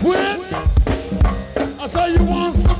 quit. I say you want some.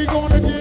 we gonna do?